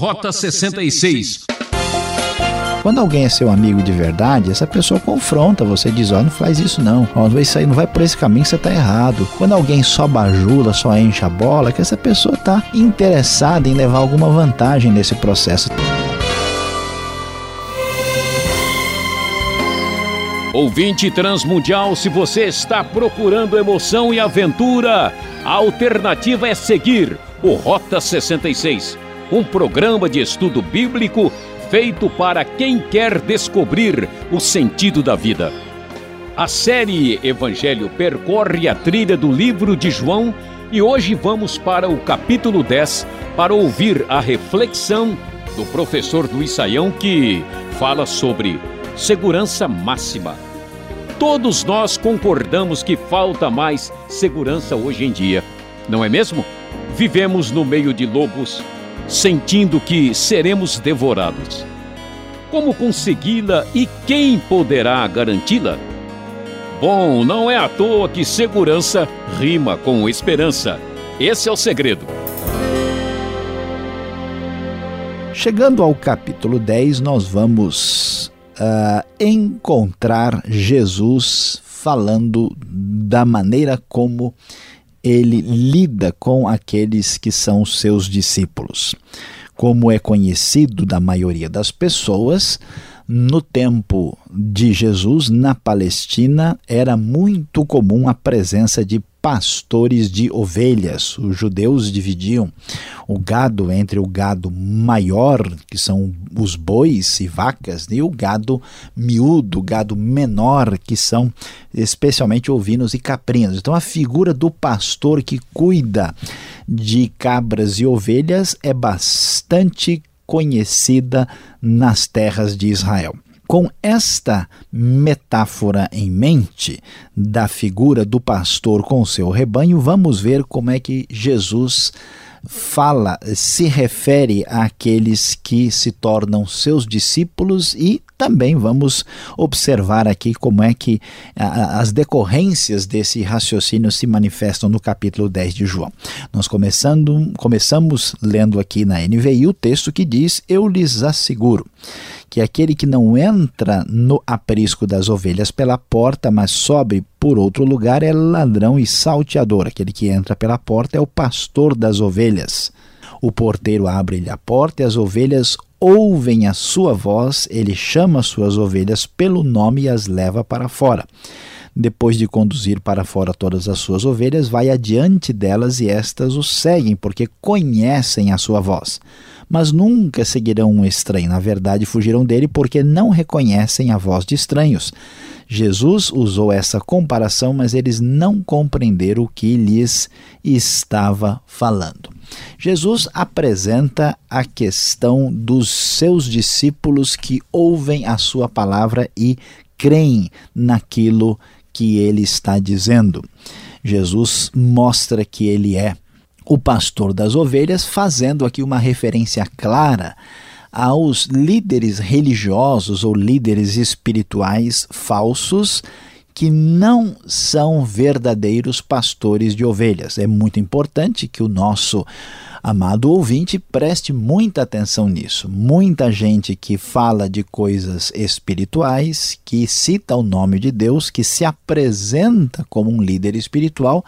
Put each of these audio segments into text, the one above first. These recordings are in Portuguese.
Rota 66. Quando alguém é seu amigo de verdade, essa pessoa confronta você, diz: Ó, oh, não faz isso não, ó, oh, isso aí não vai por esse caminho, você tá errado. Quando alguém só bajula, só enche a bola, que essa pessoa tá interessada em levar alguma vantagem nesse processo. Ouvinte Transmundial, se você está procurando emoção e aventura, a alternativa é seguir o Rota 66, um programa de estudo bíblico feito para quem quer descobrir o sentido da vida. A série Evangelho percorre a trilha do livro de João e hoje vamos para o capítulo 10 para ouvir a reflexão do professor Luiz Saião que fala sobre segurança máxima. Todos nós concordamos que falta mais segurança hoje em dia, não é mesmo? Vivemos no meio de lobos, sentindo que seremos devorados. Como consegui-la e quem poderá garanti-la? Bom, não é à toa que segurança rima com esperança. Esse é o segredo. Chegando ao capítulo 10, nós vamos uh, encontrar Jesus falando da maneira como ele lida com aqueles que são seus discípulos. Como é conhecido da maioria das pessoas, no tempo de Jesus, na Palestina, era muito comum a presença de pastores de ovelhas. Os judeus dividiam o gado entre o gado maior, que são os bois e vacas, e o gado miúdo, o gado menor, que são especialmente ovinos e caprinos. Então a figura do pastor que cuida de cabras e ovelhas é bastante conhecida nas terras de Israel. Com esta metáfora em mente da figura do pastor com o seu rebanho, vamos ver como é que Jesus fala, se refere àqueles que se tornam seus discípulos e também vamos observar aqui como é que as decorrências desse raciocínio se manifestam no capítulo 10 de João. Nós começando, começamos lendo aqui na NVI o texto que diz: Eu lhes asseguro que aquele que não entra no aprisco das ovelhas pela porta, mas sobe por outro lugar, é ladrão e salteador. Aquele que entra pela porta é o pastor das ovelhas. O porteiro abre-lhe a porta e as ovelhas ouvem a sua voz, ele chama suas ovelhas pelo nome e as leva para fora. Depois de conduzir para fora todas as suas ovelhas, vai adiante delas e estas o seguem, porque conhecem a sua voz mas nunca seguirão um estranho. Na verdade, fugiram dele porque não reconhecem a voz de estranhos. Jesus usou essa comparação, mas eles não compreenderam o que lhes estava falando. Jesus apresenta a questão dos seus discípulos que ouvem a sua palavra e creem naquilo que ele está dizendo. Jesus mostra que ele é o pastor das ovelhas, fazendo aqui uma referência clara aos líderes religiosos ou líderes espirituais falsos que não são verdadeiros pastores de ovelhas. É muito importante que o nosso amado ouvinte preste muita atenção nisso. Muita gente que fala de coisas espirituais, que cita o nome de Deus, que se apresenta como um líder espiritual,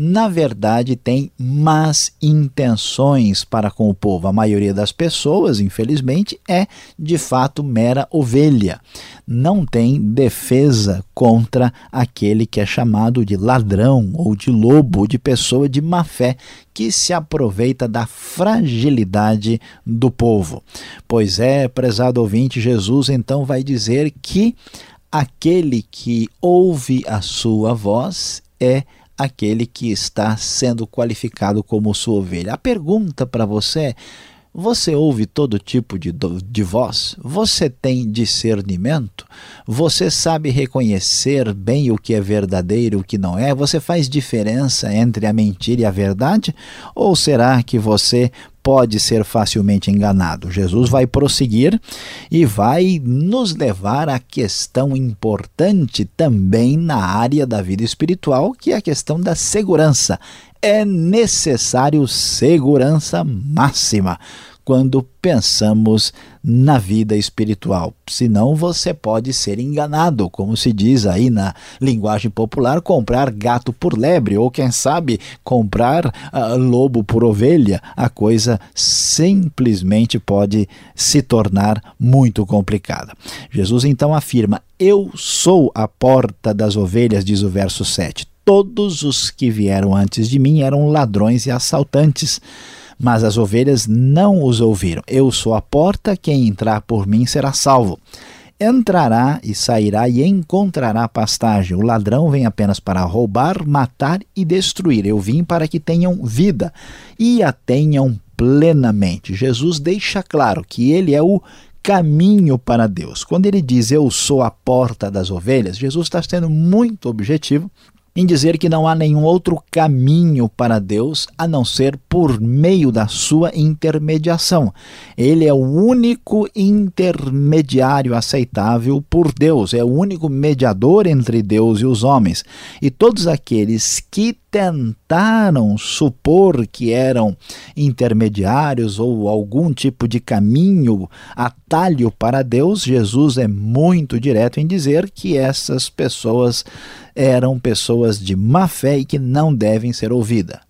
na verdade tem más intenções para com o povo. A maioria das pessoas, infelizmente, é de fato mera ovelha. Não tem defesa contra aquele que é chamado de ladrão ou de lobo, de pessoa de má fé que se aproveita da fragilidade do povo. Pois é, prezado ouvinte, Jesus então vai dizer que aquele que ouve a sua voz é aquele que está sendo qualificado como sua ovelha. A pergunta para você é: você ouve todo tipo de, de voz? Você tem discernimento? Você sabe reconhecer bem o que é verdadeiro e o que não é? Você faz diferença entre a mentira e a verdade? Ou será que você pode ser facilmente enganado. Jesus vai prosseguir e vai nos levar à questão importante também na área da vida espiritual, que é a questão da segurança. É necessário segurança máxima. Quando pensamos na vida espiritual. Senão você pode ser enganado, como se diz aí na linguagem popular, comprar gato por lebre, ou quem sabe comprar uh, lobo por ovelha. A coisa simplesmente pode se tornar muito complicada. Jesus então afirma: Eu sou a porta das ovelhas, diz o verso 7. Todos os que vieram antes de mim eram ladrões e assaltantes mas as ovelhas não os ouviram. Eu sou a porta, quem entrar por mim será salvo. Entrará e sairá e encontrará pastagem. O ladrão vem apenas para roubar, matar e destruir. Eu vim para que tenham vida e a tenham plenamente. Jesus deixa claro que ele é o caminho para Deus. Quando ele diz eu sou a porta das ovelhas, Jesus está sendo muito objetivo em dizer que não há nenhum outro caminho para Deus a não ser por meio da sua intermediação. Ele é o único intermediário aceitável por Deus, é o único mediador entre Deus e os homens. E todos aqueles que tentaram supor que eram intermediários ou algum tipo de caminho, atalho para Deus, Jesus é muito direto em dizer que essas pessoas eram pessoas de má fé e que não devem ser ouvidas.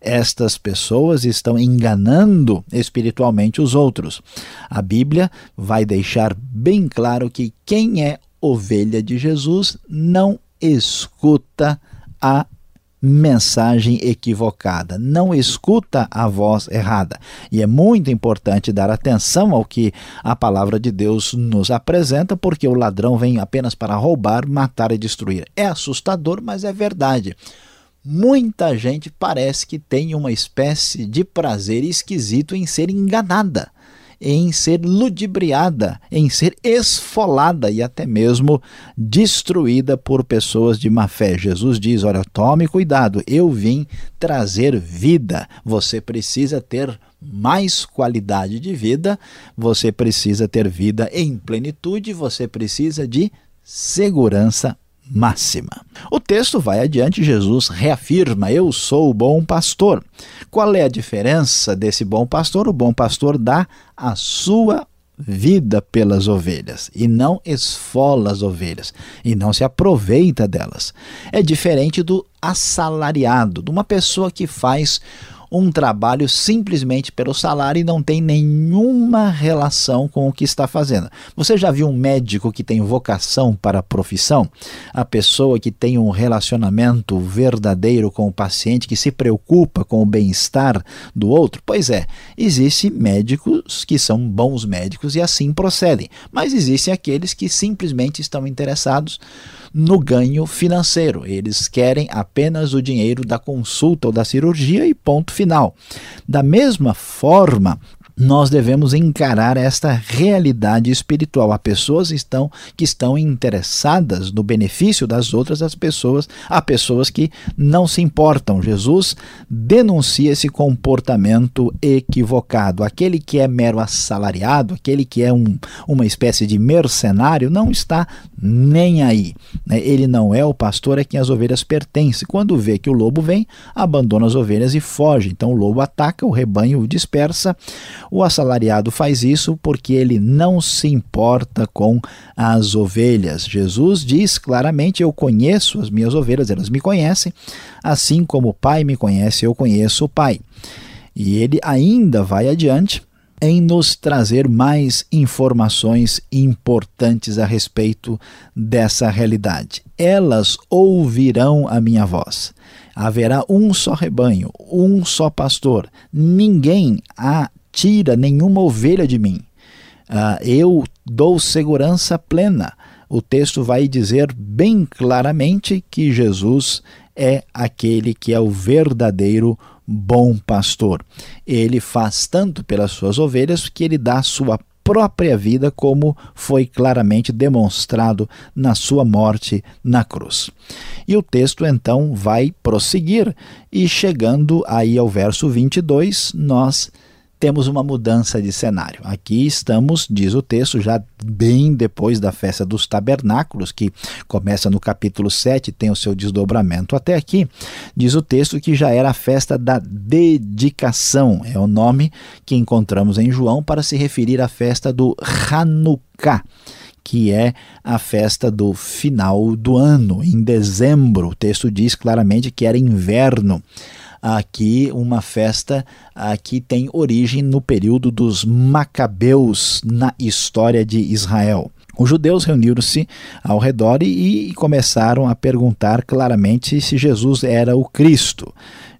Estas pessoas estão enganando espiritualmente os outros. A Bíblia vai deixar bem claro que quem é ovelha de Jesus não escuta a mensagem equivocada, não escuta a voz errada. E é muito importante dar atenção ao que a palavra de Deus nos apresenta, porque o ladrão vem apenas para roubar, matar e destruir. É assustador, mas é verdade. Muita gente parece que tem uma espécie de prazer esquisito em ser enganada em ser ludibriada, em ser esfolada e até mesmo destruída por pessoas de má fé. Jesus diz: Olha, tome cuidado, eu vim trazer vida. Você precisa ter mais qualidade de vida, você precisa ter vida em plenitude, você precisa de segurança máxima. O texto vai adiante, Jesus reafirma: Eu sou o bom pastor. Qual é a diferença desse bom pastor? O bom pastor dá a sua vida pelas ovelhas e não esfola as ovelhas e não se aproveita delas. É diferente do assalariado, de uma pessoa que faz um trabalho simplesmente pelo salário e não tem nenhuma relação com o que está fazendo. Você já viu um médico que tem vocação para a profissão? A pessoa que tem um relacionamento verdadeiro com o paciente, que se preocupa com o bem-estar do outro? Pois é, existem médicos que são bons médicos e assim procedem, mas existem aqueles que simplesmente estão interessados no ganho financeiro. Eles querem apenas o dinheiro da consulta ou da cirurgia e ponto final. Da mesma forma, nós devemos encarar esta realidade espiritual. Há pessoas estão, que estão interessadas no benefício das outras as pessoas, há pessoas que não se importam. Jesus denuncia esse comportamento equivocado. Aquele que é mero assalariado, aquele que é um, uma espécie de mercenário, não está nem aí. Né? Ele não é o pastor a quem as ovelhas pertencem. Quando vê que o lobo vem, abandona as ovelhas e foge. Então o lobo ataca, o rebanho dispersa. O assalariado faz isso porque ele não se importa com as ovelhas. Jesus diz claramente: Eu conheço as minhas ovelhas, elas me conhecem, assim como o Pai me conhece, eu conheço o Pai. E ele ainda vai adiante em nos trazer mais informações importantes a respeito dessa realidade. Elas ouvirão a minha voz. Haverá um só rebanho, um só pastor. Ninguém há tira nenhuma ovelha de mim. Uh, eu dou segurança plena. O texto vai dizer bem claramente que Jesus é aquele que é o verdadeiro bom pastor. Ele faz tanto pelas suas ovelhas que ele dá sua própria vida, como foi claramente demonstrado na sua morte na cruz. E o texto então vai prosseguir, e chegando aí ao verso 22, nós temos uma mudança de cenário. Aqui estamos, diz o texto, já bem depois da festa dos tabernáculos, que começa no capítulo 7, tem o seu desdobramento até aqui. Diz o texto que já era a festa da dedicação, é o nome que encontramos em João para se referir à festa do Hanukkah que é a festa do final do ano, em dezembro. O texto diz claramente que era inverno aqui uma festa que tem origem no período dos Macabeus na história de Israel. Os judeus reuniram-se ao redor e, e começaram a perguntar claramente se Jesus era o Cristo.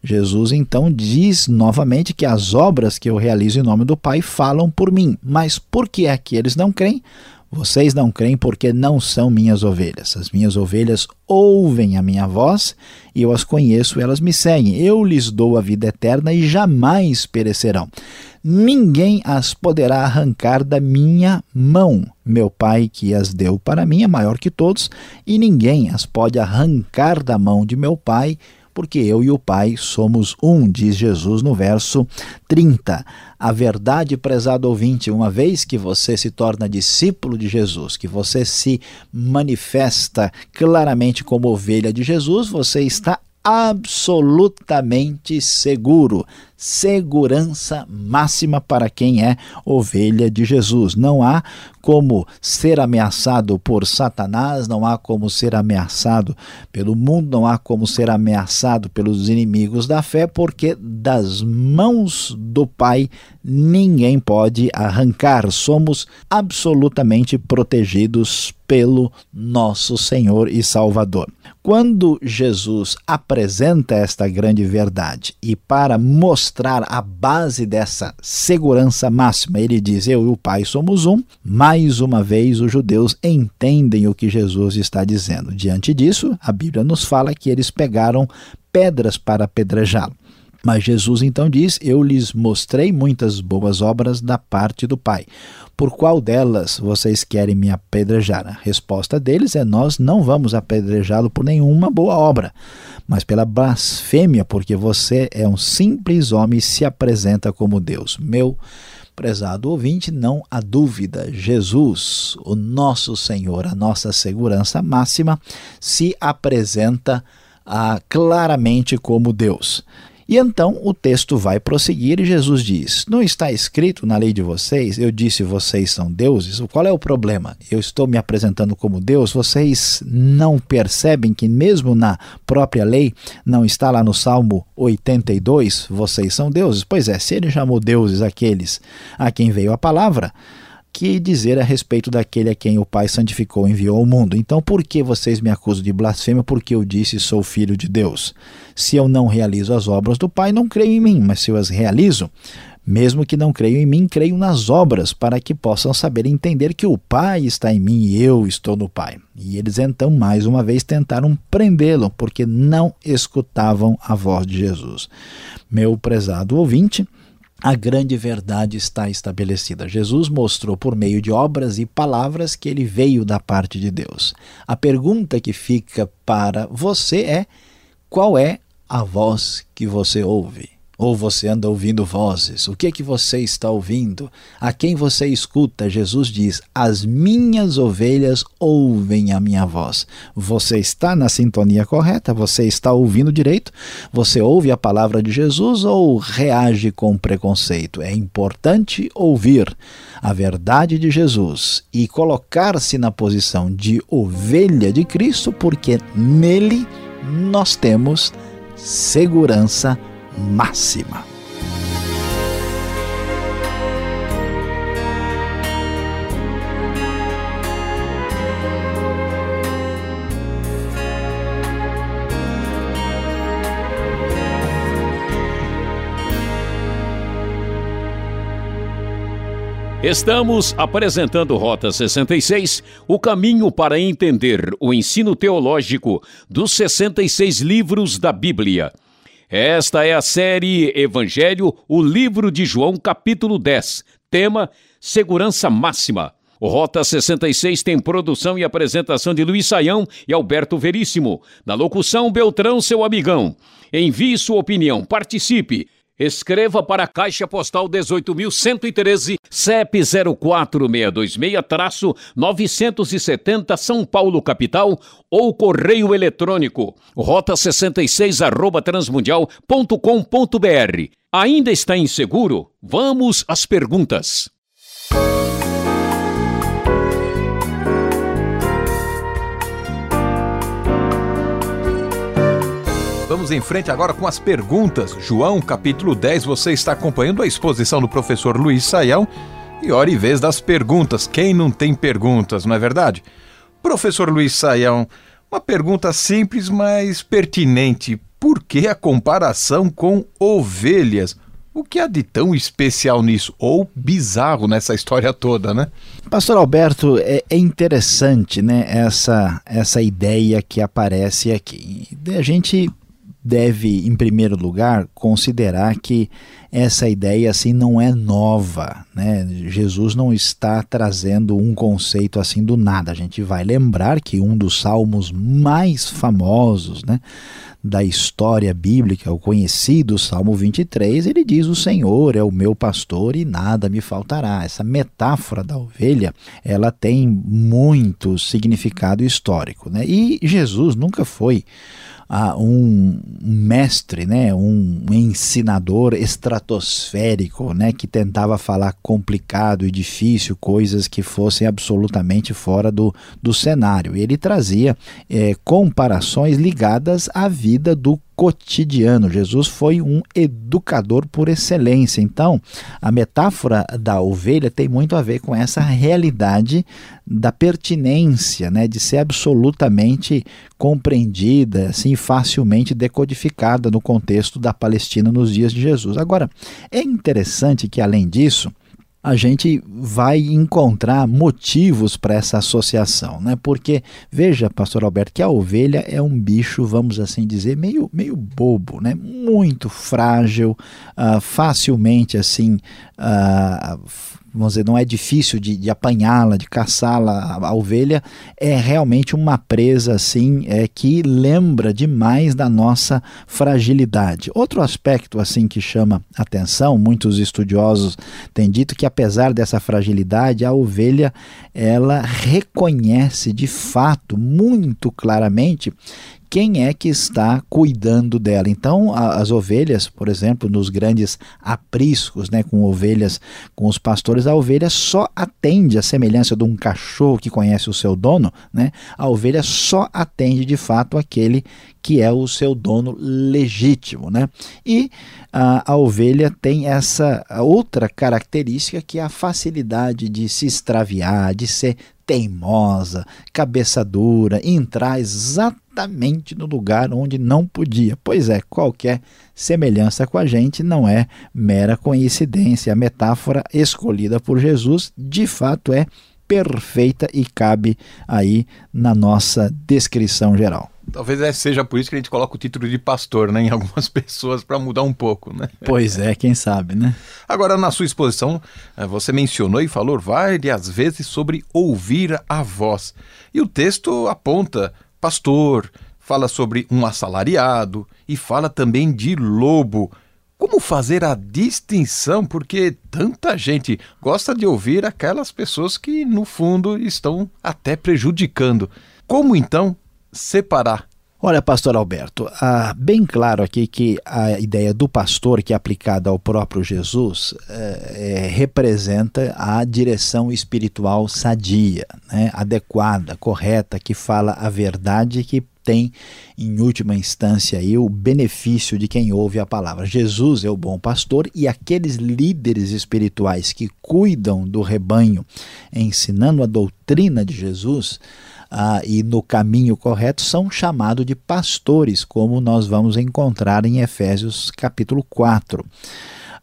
Jesus então diz novamente que as obras que eu realizo em nome do Pai falam por mim. Mas por que é que eles não creem? Vocês não creem porque não são minhas ovelhas. As minhas ovelhas ouvem a minha voz e eu as conheço, elas me seguem. Eu lhes dou a vida eterna e jamais perecerão. Ninguém as poderá arrancar da minha mão. Meu Pai que as deu para mim é maior que todos, e ninguém as pode arrancar da mão de meu Pai porque eu e o Pai somos um, diz Jesus no verso 30. A verdade, prezado ouvinte, uma vez que você se torna discípulo de Jesus, que você se manifesta claramente como ovelha de Jesus, você está absolutamente seguro. Segurança máxima para quem é ovelha de Jesus. Não há como ser ameaçado por Satanás, não há como ser ameaçado pelo mundo, não há como ser ameaçado pelos inimigos da fé, porque das mãos do Pai ninguém pode arrancar. Somos absolutamente protegidos pelo nosso Senhor e Salvador. Quando Jesus apresenta esta grande verdade e para mostrar a base dessa segurança máxima, ele diz: Eu e o Pai somos um. Mais uma vez, os judeus entendem o que Jesus está dizendo. Diante disso, a Bíblia nos fala que eles pegaram pedras para apedrejá-lo. Mas Jesus então diz: Eu lhes mostrei muitas boas obras da parte do Pai. Por qual delas vocês querem me apedrejar? A resposta deles é: Nós não vamos apedrejá-lo por nenhuma boa obra, mas pela blasfêmia, porque você é um simples homem e se apresenta como Deus. Meu prezado ouvinte, não há dúvida, Jesus, o nosso Senhor, a nossa segurança máxima, se apresenta ah, claramente como Deus. E então o texto vai prosseguir e Jesus diz: Não está escrito na lei de vocês, eu disse vocês são deuses? Qual é o problema? Eu estou me apresentando como Deus, vocês não percebem que, mesmo na própria lei, não está lá no Salmo 82, vocês são deuses? Pois é, se ele chamou deuses aqueles a quem veio a palavra, que dizer a respeito daquele a quem o Pai santificou e enviou ao mundo. Então, por que vocês me acusam de blasfêmia? Porque eu disse sou filho de Deus. Se eu não realizo as obras do Pai, não creio em mim, mas se eu as realizo, mesmo que não creiam em mim, creio nas obras, para que possam saber entender que o Pai está em mim e eu estou no Pai. E eles então, mais uma vez, tentaram prendê-lo, porque não escutavam a voz de Jesus. Meu prezado ouvinte, a grande verdade está estabelecida. Jesus mostrou por meio de obras e palavras que ele veio da parte de Deus. A pergunta que fica para você é: qual é a voz que você ouve? Ou você anda ouvindo vozes? O que é que você está ouvindo? A quem você escuta? Jesus diz: As minhas ovelhas ouvem a minha voz. Você está na sintonia correta? Você está ouvindo direito? Você ouve a palavra de Jesus ou reage com preconceito? É importante ouvir a verdade de Jesus e colocar-se na posição de ovelha de Cristo, porque nele nós temos segurança máxima. Estamos apresentando Rota 66, o caminho para entender o ensino teológico dos 66 livros da Bíblia. Esta é a série Evangelho, o livro de João, capítulo 10. Tema: Segurança Máxima. O Rota 66 tem produção e apresentação de Luiz Saião e Alberto Veríssimo. Na locução, Beltrão, seu amigão. Envie sua opinião, participe. Escreva para a Caixa Postal 18.113, CEP 046-970 São Paulo, capital, ou correio eletrônico, rota 66 arroba transmundial.com.br. Ainda está inseguro? Vamos às perguntas. Vamos em frente agora com as perguntas. João, capítulo 10, você está acompanhando a exposição do professor Luiz Saião. E hora e vez das perguntas. Quem não tem perguntas, não é verdade? Professor Luiz Saião, uma pergunta simples, mas pertinente. Por que a comparação com ovelhas? O que há de tão especial nisso? Ou bizarro nessa história toda, né? Pastor Alberto, é, é, interessante né, essa, essa ideia que aparece aqui. A gente deve, em primeiro lugar, considerar que essa ideia assim não é nova, né? Jesus não está trazendo um conceito assim do nada. A gente vai lembrar que um dos salmos mais famosos, né, da história bíblica, o conhecido Salmo 23, ele diz: "O Senhor é o meu pastor e nada me faltará". Essa metáfora da ovelha, ela tem muito significado histórico, né? E Jesus nunca foi a um mestre, né, um ensinador estratosférico, né, que tentava falar complicado e difícil, coisas que fossem absolutamente fora do, do cenário. Ele trazia é, comparações ligadas à vida do cotidiano. Jesus foi um educador por excelência. Então, a metáfora da ovelha tem muito a ver com essa realidade da pertinência, né, de ser absolutamente compreendida, assim, facilmente decodificada no contexto da Palestina nos dias de Jesus. Agora, é interessante que além disso, a gente vai encontrar motivos para essa associação, né? Porque veja, pastor Alberto, que a ovelha é um bicho, vamos assim dizer, meio, meio bobo, né? Muito frágil, uh, facilmente assim uh, vamos dizer, não é difícil de, de apanhá-la, de caçá-la. A, a, ovelha é realmente uma presa assim é, que lembra demais da nossa fragilidade. Outro aspecto assim que chama atenção, muitos estudiosos têm dito que apesar dessa fragilidade, a ovelha ela reconhece de fato muito claramente quem é que está cuidando dela. Então, a, as ovelhas, por exemplo, nos grandes apriscos, né, com ovelhas, com os pastores, a ovelha só atende, a semelhança de um cachorro que conhece o seu dono, né, a ovelha só atende de fato aquele que é o seu dono legítimo. Né? E a, a ovelha tem essa outra característica que é a facilidade de se extraviar, de ser teimosa, cabeça dura, entrar exatamente no lugar onde não podia. Pois é, qualquer semelhança com a gente não é mera coincidência. A metáfora escolhida por Jesus de fato é perfeita e cabe aí na nossa descrição geral. Talvez seja por isso que a gente coloca o título de pastor né, em algumas pessoas para mudar um pouco. Né? Pois é, quem sabe, né? Agora, na sua exposição, eh, você mencionou e falou várias vezes sobre ouvir a voz. E o texto aponta pastor, fala sobre um assalariado e fala também de lobo. Como fazer a distinção? Porque tanta gente gosta de ouvir aquelas pessoas que, no fundo, estão até prejudicando. Como então separar? Olha, pastor Alberto, ah, bem claro aqui que a ideia do pastor, que é aplicada ao próprio Jesus, é, representa a direção espiritual sadia, né, adequada, correta, que fala a verdade, que tem, em última instância, aí, o benefício de quem ouve a palavra. Jesus é o bom pastor e aqueles líderes espirituais que cuidam do rebanho, ensinando a doutrina de Jesus. Ah, e no caminho correto são chamados de pastores, como nós vamos encontrar em Efésios capítulo 4.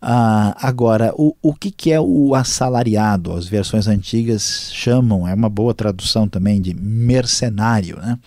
Ah, agora, o, o que, que é o assalariado? As versões antigas chamam, é uma boa tradução também, de mercenário. Né?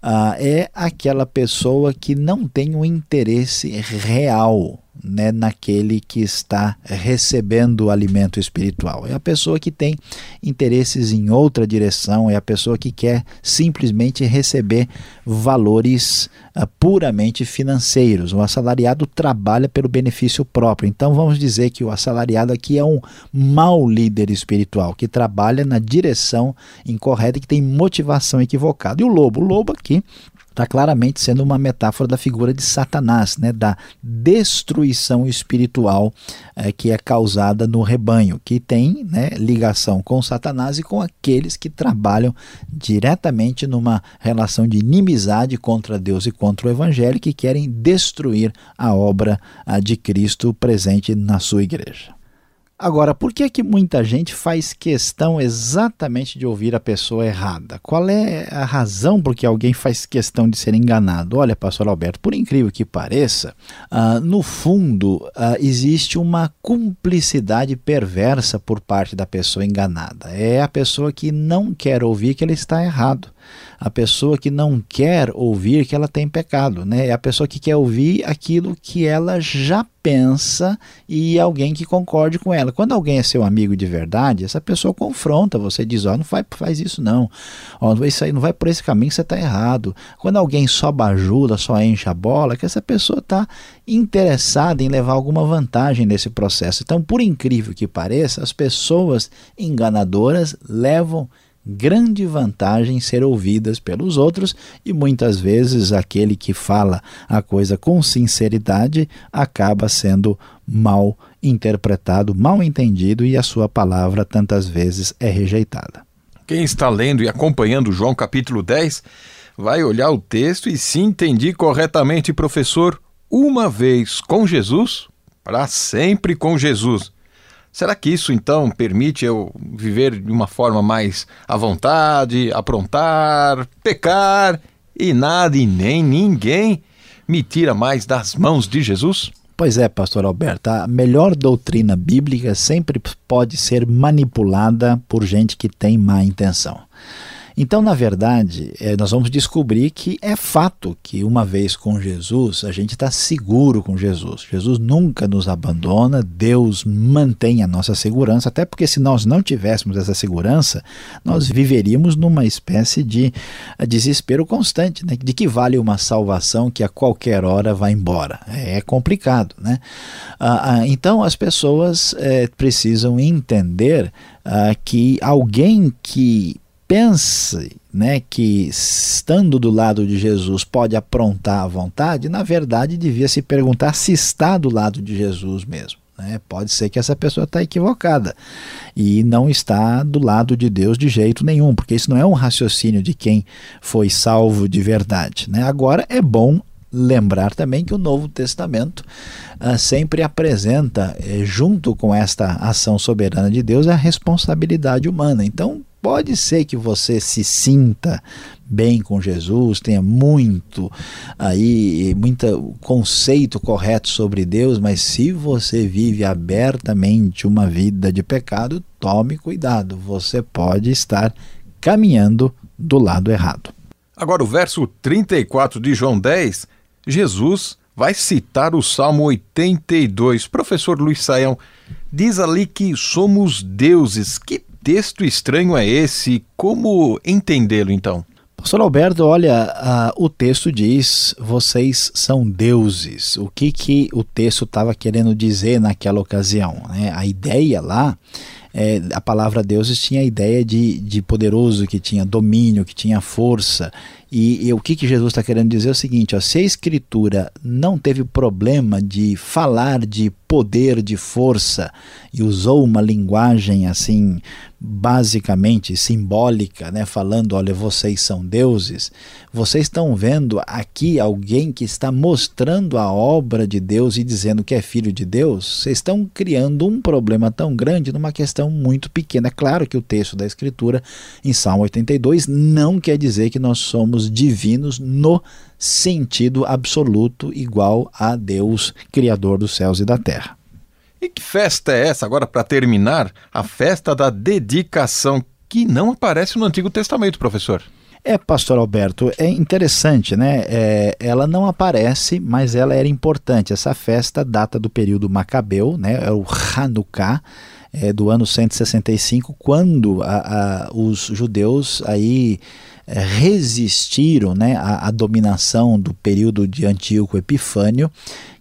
Ah, é aquela pessoa que não tem um interesse real né, naquele que está recebendo o alimento espiritual. É a pessoa que tem interesses em outra direção, é a pessoa que quer simplesmente receber valores uh, puramente financeiros. O assalariado trabalha pelo benefício próprio. Então vamos dizer que o assalariado aqui é um mau líder espiritual, que trabalha na direção incorreta que tem motivação equivocada. E o lobo, o lobo aqui está claramente sendo uma metáfora da figura de Satanás, né, da destruição espiritual é, que é causada no rebanho, que tem né, ligação com Satanás e com aqueles que trabalham diretamente numa relação de inimizade contra Deus e contra o Evangelho, que querem destruir a obra a, de Cristo presente na sua igreja. Agora, por que, que muita gente faz questão exatamente de ouvir a pessoa errada? Qual é a razão por que alguém faz questão de ser enganado? Olha, pastor Alberto, por incrível que pareça, uh, no fundo uh, existe uma cumplicidade perversa por parte da pessoa enganada. É a pessoa que não quer ouvir que ele está errado a pessoa que não quer ouvir que ela tem pecado, né? É a pessoa que quer ouvir aquilo que ela já pensa e alguém que concorde com ela. Quando alguém é seu amigo de verdade, essa pessoa confronta você, diz: "Ó, oh, não vai, faz isso não. Ó, oh, isso aí não vai por esse caminho, você está errado". Quando alguém só bajuda, só enche a bola, que essa pessoa está interessada em levar alguma vantagem nesse processo. Então, por incrível que pareça, as pessoas enganadoras levam grande vantagem ser ouvidas pelos outros e muitas vezes aquele que fala a coisa com sinceridade acaba sendo mal interpretado, mal entendido e a sua palavra tantas vezes é rejeitada. Quem está lendo e acompanhando João capítulo 10 vai olhar o texto e se entendi corretamente, professor, uma vez com Jesus, para sempre com Jesus. Será que isso então permite eu viver de uma forma mais à vontade, aprontar, pecar e nada e nem ninguém me tira mais das mãos de Jesus? Pois é, pastor Alberto, a melhor doutrina bíblica sempre pode ser manipulada por gente que tem má intenção. Então, na verdade, é, nós vamos descobrir que é fato que uma vez com Jesus, a gente está seguro com Jesus. Jesus nunca nos abandona, Deus mantém a nossa segurança, até porque se nós não tivéssemos essa segurança, nós viveríamos numa espécie de eh, desespero constante, né? de que vale uma salvação que a qualquer hora vai embora. É, é complicado. Né? Ah, ah, então, as pessoas é, precisam entender ah, que alguém que pense né, que estando do lado de Jesus pode aprontar à vontade, na verdade devia se perguntar se está do lado de Jesus mesmo. Né? Pode ser que essa pessoa está equivocada e não está do lado de Deus de jeito nenhum, porque isso não é um raciocínio de quem foi salvo de verdade. Né? Agora é bom lembrar também que o Novo Testamento uh, sempre apresenta, eh, junto com esta ação soberana de Deus, a responsabilidade humana. Então, Pode ser que você se sinta bem com Jesus, tenha muito aí, muito conceito correto sobre Deus, mas se você vive abertamente uma vida de pecado, tome cuidado, você pode estar caminhando do lado errado. Agora, o verso 34 de João 10, Jesus vai citar o Salmo 82. Professor Luiz Saião, diz ali que somos deuses. Que texto estranho é esse? Como entendê-lo então? Pastor Alberto, olha, uh, o texto diz: vocês são deuses. O que, que o texto estava querendo dizer naquela ocasião? Né? A ideia lá, é, a palavra deuses tinha a ideia de, de poderoso, que tinha domínio, que tinha força. E, e o que, que Jesus está querendo dizer é o seguinte: ó, se a Escritura não teve problema de falar de poder, de força, e usou uma linguagem assim basicamente simbólica, né, falando, olha, vocês são deuses, vocês estão vendo aqui alguém que está mostrando a obra de Deus e dizendo que é filho de Deus, vocês estão criando um problema tão grande numa questão muito pequena. É claro que o texto da Escritura, em Salmo 82, não quer dizer que nós somos divinos no sentido absoluto igual a Deus, Criador dos céus e da terra. E que festa é essa, agora para terminar? A festa da dedicação, que não aparece no Antigo Testamento, professor. É, pastor Alberto, é interessante, né? É, ela não aparece, mas ela era importante. Essa festa data do período Macabeu, né? É o Hanukkah. É, do ano 165, quando a, a, os judeus aí resistiram né, à, à, dominação do período de Antíoco Epifânio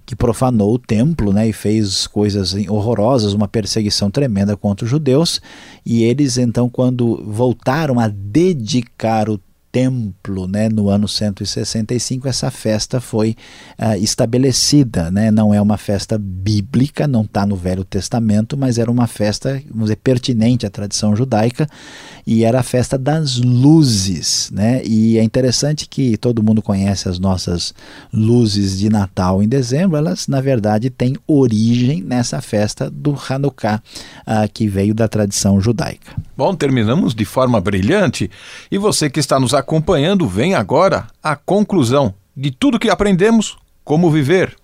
que profanou o templo né, e fez coisas horrorosas, uma perseguição tremenda contra os judeus. E eles, então, quando voltaram a dedicar o templo, né, no ano 165, essa festa foi uh, estabelecida. Né? Não é uma festa bíblica, não está no Velho Testamento, mas era uma festa, vamos dizer, pertinente à tradição judaica, e era a festa das luzes. Né? E é interessante que todo mundo conhece as nossas luzes de Natal em dezembro, elas, na verdade, têm origem nessa festa do Hanukkah, uh, que veio da tradição judaica. Bom, terminamos de forma brilhante, e você que está nos acompanhando, acompanhando, vem agora a conclusão de tudo que aprendemos como viver.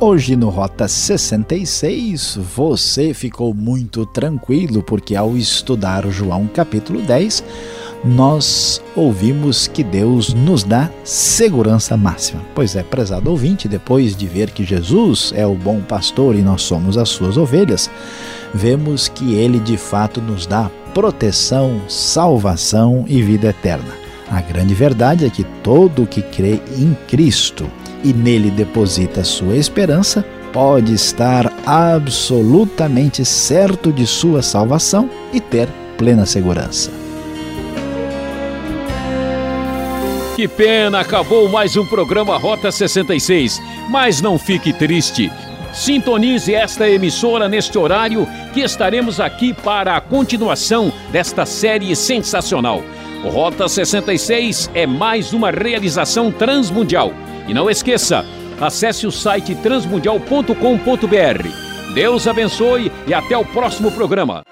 Hoje no Rota 66 você ficou muito tranquilo porque ao estudar João capítulo 10 nós ouvimos que Deus nos dá segurança máxima. Pois é, prezado ouvinte, depois de ver que Jesus é o bom pastor e nós somos as suas ovelhas, vemos que ele de fato nos dá proteção, salvação e vida eterna. A grande verdade é que todo que crê em Cristo e nele deposita sua esperança pode estar absolutamente certo de sua salvação e ter plena segurança. Que pena, acabou mais um programa Rota 66. Mas não fique triste. Sintonize esta emissora neste horário que estaremos aqui para a continuação desta série sensacional. Rota 66 é mais uma realização transmundial. E não esqueça, acesse o site transmundial.com.br. Deus abençoe e até o próximo programa.